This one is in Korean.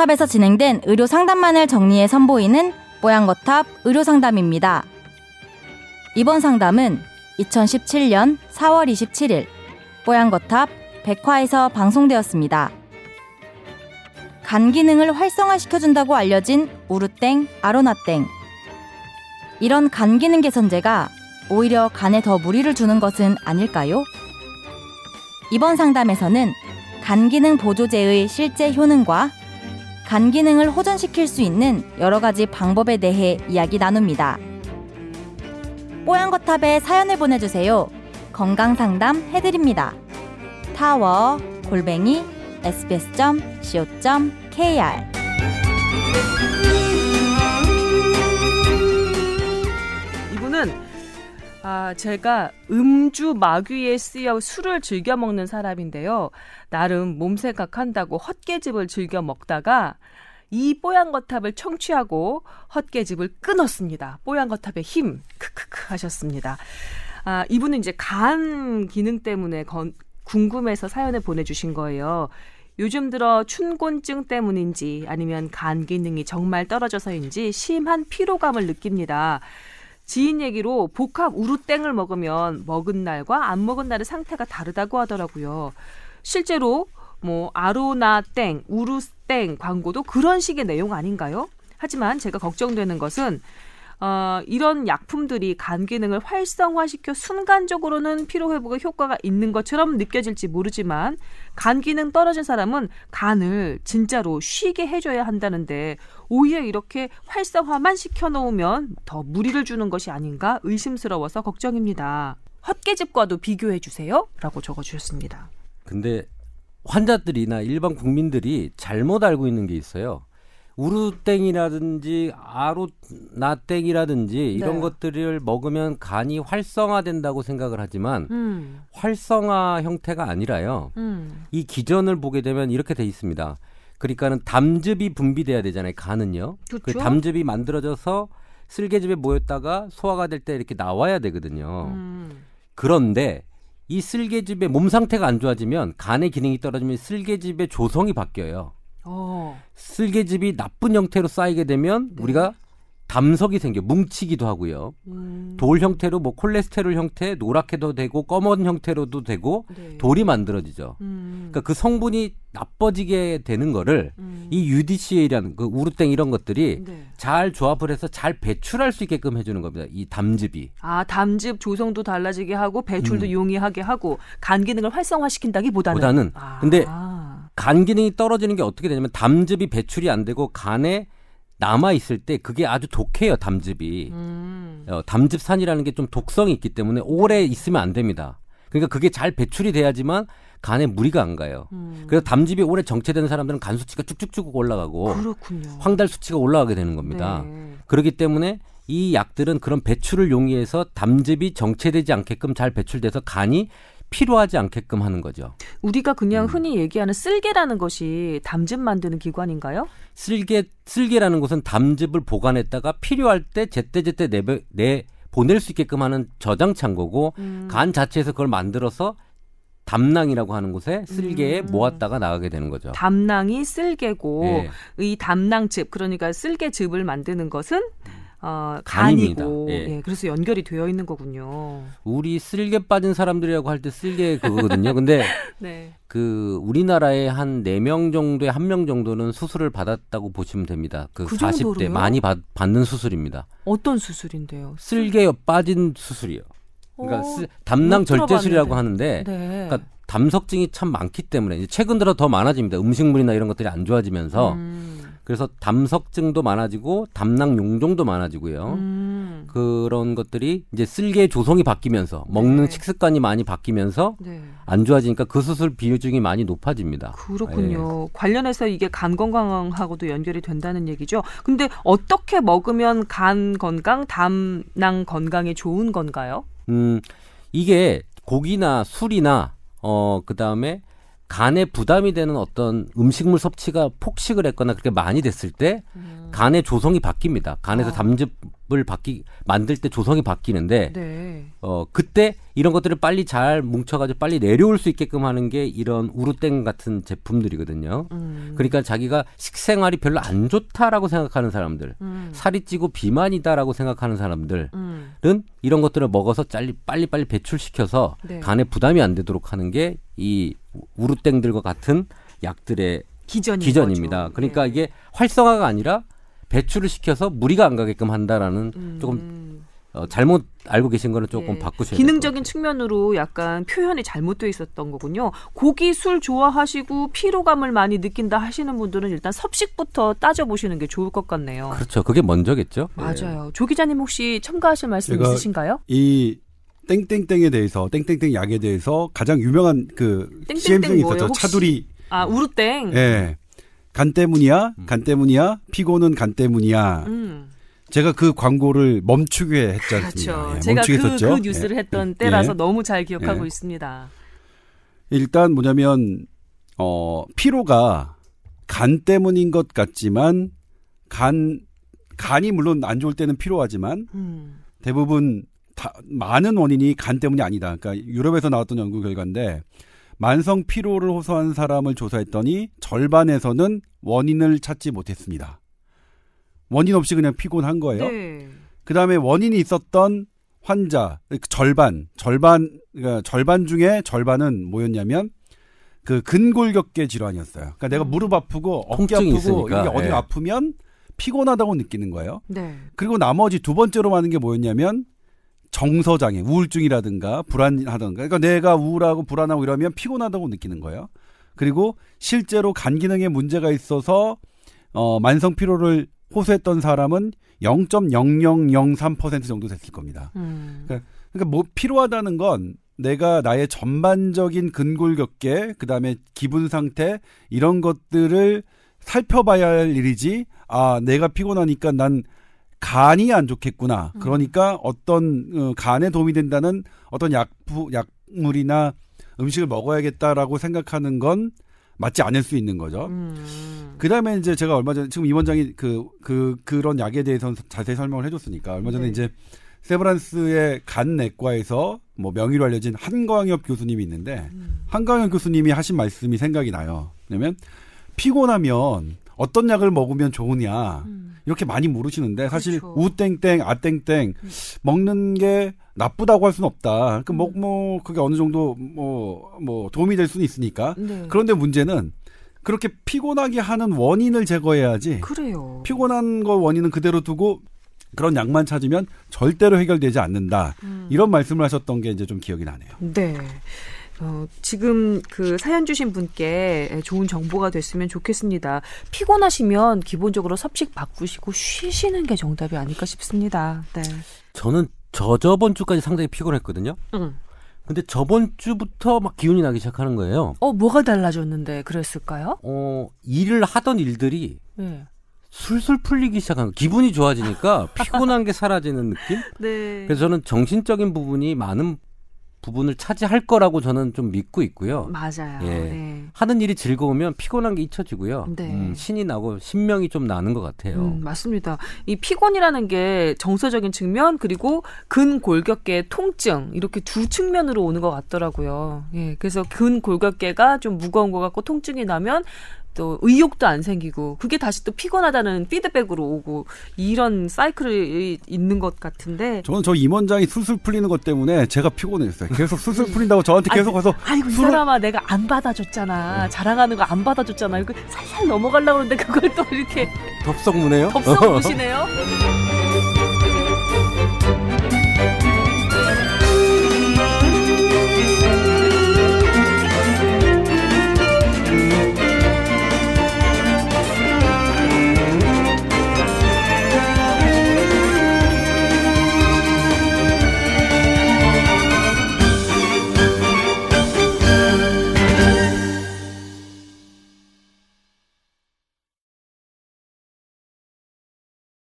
뽀양거탑에서 진행된 의료 상담만을 정리해 선보이는 뽀양거탑 의료 상담입니다. 이번 상담은 2017년 4월 27일 뽀양거탑 백화에서 방송되었습니다. 간 기능을 활성화시켜준다고 알려진 우루땡, 아로나땡. 이런 간 기능 개선제가 오히려 간에 더 무리를 주는 것은 아닐까요? 이번 상담에서는 간 기능 보조제의 실제 효능과 간 기능을 호전시킬 수 있는 여러 가지 방법에 대해 이야기 나눕니다. 뽀얀거탑에 사연을 보내주세요. 건강 상담 해드립니다. 타워 골뱅이 sbs.co.kr 아, 제가 음주 마귀에 쓰여 술을 즐겨 먹는 사람인데요. 나름 몸 생각한다고 헛개집을 즐겨 먹다가 이 뽀얀거탑을 청취하고 헛개집을 끊었습니다. 뽀얀거탑의 힘, 크크크 하셨습니다. 아, 이분은 이제 간 기능 때문에 건, 궁금해서 사연을 보내주신 거예요. 요즘 들어 춘곤증 때문인지 아니면 간 기능이 정말 떨어져서인지 심한 피로감을 느낍니다. 지인 얘기로 복합 우루땡을 먹으면 먹은 날과 안 먹은 날의 상태가 다르다고 하더라고요. 실제로 뭐 아로나땡, 우루땡 광고도 그런 식의 내용 아닌가요? 하지만 제가 걱정되는 것은 어, 이런 약품들이 간 기능을 활성화시켜 순간적으로는 피로 회복에 효과가 있는 것처럼 느껴질지 모르지만 간 기능 떨어진 사람은 간을 진짜로 쉬게 해줘야 한다는데 오히려 이렇게 활성화만 시켜놓으면 더 무리를 주는 것이 아닌가 의심스러워서 걱정입니다. 헛개집과도 비교해 주세요.라고 적어주셨습니다. 근데 환자들이나 일반 국민들이 잘못 알고 있는 게 있어요. 우루땡이라든지 아로나땡이라든지 이런 네. 것들을 먹으면 간이 활성화된다고 생각을 하지만 음, 활성화 형태가 아니라요. 음, 이 기전을 보게 되면 이렇게 돼 있습니다. 그러니까는 담즙이 분비돼야 되잖아요. 간은요. 그. 담즙이 만들어져서 쓸개즙에 모였다가 소화가 될 때 이렇게 나와야 되거든요. 음. 그런데 이 쓸개즙의 몸 상태가 안 좋아지면 간의 기능이 떨어지면 쓸개즙의 조성이 바뀌어요. 어, 쓸개즙이 나쁜 형태로 쌓이게 되면 네. 우리가 담석이 생겨 뭉치기도 하고요. 음, 돌 형태로 뭐 콜레스테롤 형태, 노랗게도 되고 검은 형태로도 되고 네. 돌이 만들어지죠. 음, 그러니까 그 성분이 나빠지게 되는 거를 음, 이 UDCA라는 그 우루땡 이런 것들이 네. 잘 조합을 해서 잘 배출할 수 있게끔 해주는 겁니다. 이 담즙이. 아 담즙 조성도 달라지게 하고 배출도 음. 용이하게 하고 간 기능을 활성화시킨다기보다는 보다는. 아, 근데 간 기능이 떨어지는 게 어떻게 되냐면 담즙이 배출이 안 되고 간에 남아 있을 때 그게 아주 독해요 담즙이. 음, 어, 담즙산이라는 게 좀 독성이 있기 때문에 오래 있으면 안 됩니다. 그러니까 그게 잘 배출이 돼야지만 간에 무리가 안 가요. 음. 그래서 담즙이 오래 정체된 사람들은 간 수치가 쭉쭉쭉 올라가고 그렇군요. 황달 수치가 올라가게 되는 겁니다. 네. 그렇기 때문에 이 약들은 그런 배출을 용이해서 담즙이 정체되지 않게끔 잘 배출돼서 간이 필요하지 않게끔 하는 거죠. 우리가 그냥 음. 흔히 얘기하는 쓸개라는 것이 담즙 만드는 기관인가요? 쓸개 쓸개라는 것은 담즙을 보관했다가 필요할 때 제때제때 내, 내 보낼 수 있게끔 하는 저장창 거고 음. 간 자체에서 그걸 만들어서 담낭이라고 하는 곳에 쓸개에 음. 모았다가 나가게 되는 거죠. 담낭이 쓸개고 예. 이 담낭즙 그러니까 쓸개즙을 만드는 것은 어. 간이고 예. 예, 그래서 연결이 되어 있는 거군요. 우리 쓸개 빠진 사람들이라고 할 때 쓸개 그거거든요. 근데 네. 그 우리나라에 한 네 명 정도에 한 명 정도는 수술을 받았다고 보시면 됩니다. 그, 그 40대 정도로요? 많이 받, 받는 수술입니다. 어떤 수술인데요? 쓸개 빠진 수술이요. 그러니까 어, 쓰- 담낭 못 절제술이라고. 하는데 네. 그러니까 담석증이 참 많기 때문에 최근 들어 더 많아집니다. 음식물이나 이런 것들이 안 좋아지면서 음, 그래서 담석증도 많아지고 담낭 용종도 많아지고요. 음, 그런 것들이 이제 쓸개 조성이 바뀌면서 먹는 네. 식습관이 많이 바뀌면서 네. 안 좋아지니까 그 수술 비중이 많이 높아집니다. 그렇군요. 예. 관련해서 이게 간 건강하고도 연결이 된다는 얘기죠. 근데 어떻게 먹으면 간 건강, 담낭 건강에 좋은 건가요? 음, 이게 고기나 술이나 어 그다음에 간에 부담이 되는 어떤 음식물 섭취가 폭식을 했거나 그렇게 많이 됐을 때 음. 간의 조성이 바뀝니다. 간에서 어. 담즙을 바뀌 만들 때 조성이 바뀌는데 네. 어 그때 이런 것들을 빨리 잘 뭉쳐가지고 빨리 내려올 수 있게끔 하는 게 이런 우루땡 같은 제품들이거든요. 음. 그러니까 자기가 식생활이 별로 안 좋다라고 생각하는 사람들, 음. 살이 찌고 비만이다라고 생각하는 사람들은 음. 이런 것들을 먹어서 빨리 빨리 빨리 배출시켜서 네. 간에 부담이 안 되도록 하는 게이 우루땡들과 같은 약들의 기전인 기전입니다. 거죠. 그러니까 네. 이게 활성화가 아니라 배출을 시켜서 무리가 안 가게끔 한다라는 음. 조금 어, 잘못 알고 계신 거는 조금 예. 바꾸셔야 돼요. 기능적인 측면으로 약간 표현이 잘못돼 있었던 거군요. 고기 술 좋아하시고 피로감을 많이 느낀다 하시는 분들은 일단 섭식부터 따져 보시는 게 좋을 것 같네요. 그렇죠. 그게 먼저겠죠. 예. 맞아요. 조 기자님 혹시 첨가하실 말씀 있으신가요? 이 땡땡땡에 대해서 땡땡땡 약에 대해서 가장 유명한 그 CM송이 있었죠. 혹시? 차두리. 아 우루땡. 예. 간 때문이야. 간 때문이야. 피고는 간 때문이야. 음, 제가 그 광고를 멈추게 했지 않습니까? 그렇죠. 예, 제가 멈추게 그, 했었죠. 그 뉴스를 예. 했던 때라서 예. 너무 잘 기억하고 예. 있습니다. 일단 뭐냐면 어 피로가 간 때문인 것 같지만 간 간이 물론 안 좋을 때는 피로하지만 음, 대부분 다, 많은 원인이 간 때문이 아니다. 그러니까 유럽에서 나왔던 연구 결과인데 만성 피로를 호소하는 사람을 조사했더니 절반에서는 원인을 찾지 못했습니다. 원인 없이 그냥 피곤한 거예요. 네. 그 다음에 원인이 있었던 환자 그 절반 절반 그러니까 절반 중에 절반은 뭐였냐면 그 근골격계 질환이었어요. 그러니까 내가 음. 무릎 아프고 어깨 아프고 있으니까, 이게 어디가 예. 아프면 피곤하다고 느끼는 거예요. 네. 그리고 나머지 두 번째로 많은 게 뭐였냐면 정서장애, 우울증이라든가 불안하던가. 그러니까 내가 우울하고 불안하고 이러면 피곤하다고 느끼는 거예요. 그리고 실제로 간 기능에 문제가 있어서 어 만성 피로를 호소했던 사람은 0.0003% 정도 됐을 겁니다. 음, 그러니까 뭐 피로하다는 건 내가 나의 전반적인 근골격계, 그 다음에 기분 상태 이런 것들을 살펴봐야 할 일이지. 아, 내가 피곤하니까 난 간이 안 좋겠구나. 그러니까 어떤 어, 간에 도움이 된다는 어떤 약부 약물이나 음식을 먹어야겠다라고 생각하는 건 맞지 않을 수 있는 거죠. 음. 그 다음에 이제 제가 얼마 전에 지금 임 원장이 그 그 그, 런 약에 대해서 자세히 설명을 해줬으니까 얼마 전에 네. 이제 세브란스의 간 내과에서 뭐 명의로 알려진 한광엽 교수님이 있는데 음. 한광엽 교수님이 하신 말씀이 생각이 나요. 왜냐면 피곤하면 어떤 약을 먹으면 좋으냐 음. 이렇게 많이 물으시는데 사실 그렇죠. 우땡땡 아땡땡 음. 먹는 게 나쁘다고 할 수는 없다. 그뭐 음. 뭐 그게 어느 정도 뭐뭐 도움이 될 수는 있으니까 네. 그런데 문제는 그렇게 피곤하게 하는 원인을 제거해야지. 그래요. 피곤한 거 원인은 그대로 두고 그런 약만 찾으면 절대로 해결되지 않는다. 음. 이런 말씀을 하셨던 게 이제 좀 기억이 나네요. 네. 어, 지금 그 사연 주신 분께 좋은 정보가 됐으면 좋겠습니다. 피곤하시면 기본적으로 섭식 바꾸시고 쉬시는 게 정답이 아닐까 싶습니다. 네. 저는 저저번 주까지 상당히 피곤했거든요. 응. 근데 저번 주부터 막 기운이 나기 시작하는 거예요. 어, 뭐가 달라졌는데 그랬을까요? 어, 일을 하던 일들이 네. 술술 풀리기 시작한 거. 기분이 좋아지니까 피곤한 게 사라지는 느낌? 네. 그래서 저는 정신적인 부분이 많은 부분을 차지할 거라고 저는 좀 믿고 있고요. 맞아요. 예. 네. 하는 일이 즐거우면 피곤한 게 잊혀지고요. 네. 음, 신이 나고 신명이 좀 나는 것 같아요. 음, 맞습니다. 이 피곤이라는 게 정서적인 측면 그리고 근골격계 통증 이렇게 두 측면으로 오는 것 같더라고요. 예, 그래서 근골격계가 좀 무거운 것 같고 통증이 나면 또 의욕도 안 생기고 그게 다시 또 피곤하다는 피드백으로 오고 이런 사이클이 있는 것 같은데. 저는 저 임원장이 술술 풀리는 것 때문에 제가 피곤했어요. 계속 술술 풀린다고 저한테 계속 가서 아이고 이 술을- 사람아 내가 안 받아줬잖아 자랑하는 거 안 받아줬잖아 이거 살살 넘어가려고 그러는데 그걸 또 이렇게 덥석 무네요. 덥석 무시네요